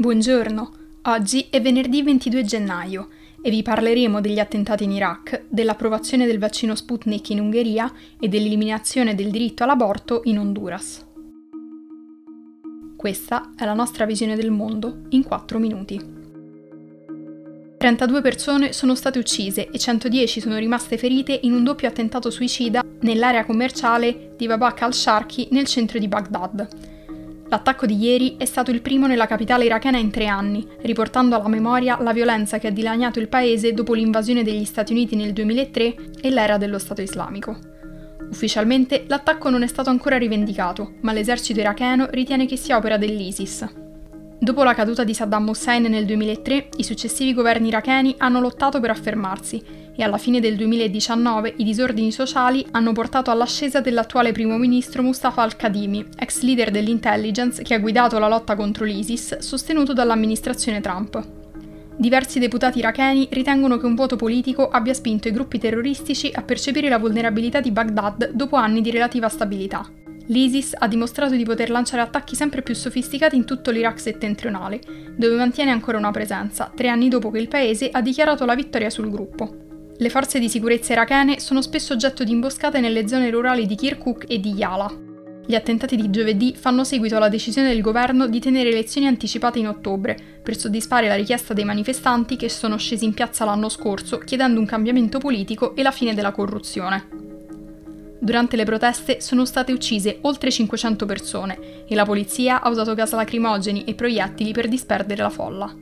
Buongiorno, oggi è venerdì 22 gennaio e vi parleremo degli attentati in Iraq, dell'approvazione del vaccino Sputnik in Ungheria e dell'eliminazione del diritto all'aborto in Honduras. Questa è la nostra visione del mondo in 4 minuti. 32 persone sono state uccise e 110 sono rimaste ferite in un doppio attentato suicida nell'area commerciale di Babak al-Sharki nel centro di Baghdad, L'attacco di ieri è stato il primo nella capitale irachena in tre anni, riportando alla memoria la violenza che ha dilaniato il paese dopo l'invasione degli Stati Uniti nel 2003 e l'era dello Stato islamico. Ufficialmente l'attacco non è stato ancora rivendicato, ma l'esercito iracheno ritiene che sia opera dell'ISIS. Dopo la caduta di Saddam Hussein nel 2003, i successivi governi iracheni hanno lottato per affermarsi e alla fine del 2019 i disordini sociali hanno portato all'ascesa dell'attuale primo ministro Mustafa al-Kadhimi, ex leader dell'intelligence che ha guidato la lotta contro l'ISIS, sostenuto dall'amministrazione Trump. Diversi deputati iracheni ritengono che un voto politico abbia spinto i gruppi terroristici a percepire la vulnerabilità di Baghdad dopo anni di relativa stabilità. L'ISIS ha dimostrato di poter lanciare attacchi sempre più sofisticati in tutto l'Iraq settentrionale, dove mantiene ancora una presenza, tre anni dopo che il paese ha dichiarato la vittoria sul gruppo. Le forze di sicurezza irachene sono spesso oggetto di imboscate nelle zone rurali di Kirkuk e di Yala. Gli attentati di giovedì fanno seguito alla decisione del governo di tenere elezioni anticipate in ottobre, per soddisfare la richiesta dei manifestanti che sono scesi in piazza l'anno scorso chiedendo un cambiamento politico e la fine della corruzione. Durante le proteste sono state uccise oltre 500 persone e la polizia ha usato gas lacrimogeni e proiettili per disperdere la folla.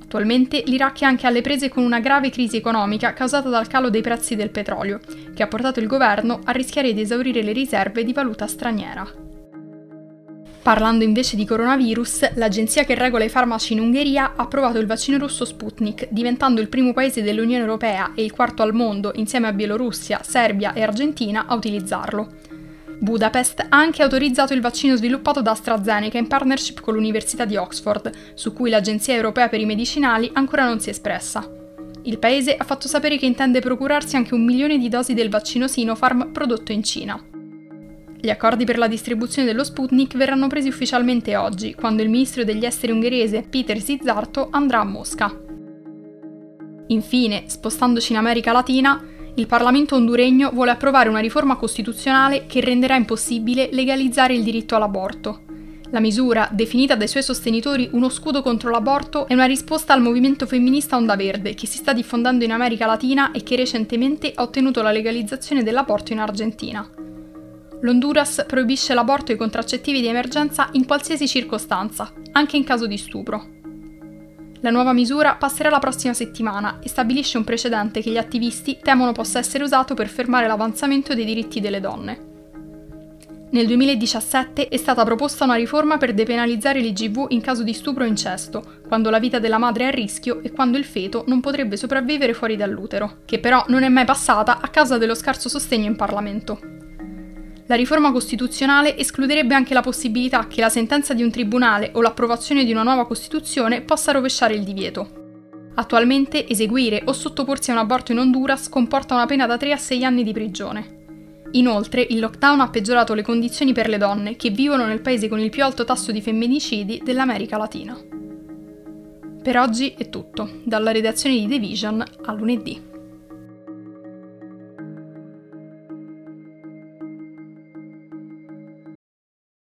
Attualmente l'Iraq è anche alle prese con una grave crisi economica causata dal calo dei prezzi del petrolio, che ha portato il governo a rischiare di esaurire le riserve di valuta straniera. Parlando invece di coronavirus, l'agenzia che regola i farmaci in Ungheria ha approvato il vaccino russo Sputnik, diventando il primo paese dell'Unione Europea e il quarto al mondo, insieme a Bielorussia, Serbia e Argentina, a utilizzarlo. Budapest ha anche autorizzato il vaccino sviluppato da AstraZeneca in partnership con l'Università di Oxford, su cui l'Agenzia europea per i medicinali ancora non si è espressa. Il paese ha fatto sapere che intende procurarsi anche un milione di dosi del vaccino Sinopharm prodotto in Cina. Gli accordi per la distribuzione dello Sputnik verranno presi ufficialmente oggi, quando il ministro degli esteri ungherese Peter Zizzarto andrà a Mosca. Infine, spostandoci in America Latina, il Parlamento honduregno vuole approvare una riforma costituzionale che renderà impossibile legalizzare il diritto all'aborto. La misura, definita dai suoi sostenitori uno scudo contro l'aborto, è una risposta al movimento femminista Onda Verde che si sta diffondendo in America Latina e che recentemente ha ottenuto la legalizzazione dell'aborto in Argentina. L'Honduras proibisce l'aborto e i contraccettivi di emergenza in qualsiasi circostanza, anche in caso di stupro. La nuova misura passerà la prossima settimana e stabilisce un precedente che gli attivisti temono possa essere usato per fermare l'avanzamento dei diritti delle donne. Nel 2017 è stata proposta una riforma per depenalizzare l'IGV in caso di stupro o incesto, quando la vita della madre è a rischio e quando il feto non potrebbe sopravvivere fuori dall'utero, che però non è mai passata a causa dello scarso sostegno in Parlamento. La riforma costituzionale escluderebbe anche la possibilità che la sentenza di un tribunale o l'approvazione di una nuova Costituzione possa rovesciare il divieto. Attualmente eseguire o sottoporsi a un aborto in Honduras comporta una pena da 3 a 6 anni di prigione. Inoltre, il lockdown ha peggiorato le condizioni per le donne che vivono nel paese con il più alto tasso di femminicidi dell'America Latina. Per oggi è tutto, dalla redazione di The Vision a lunedì.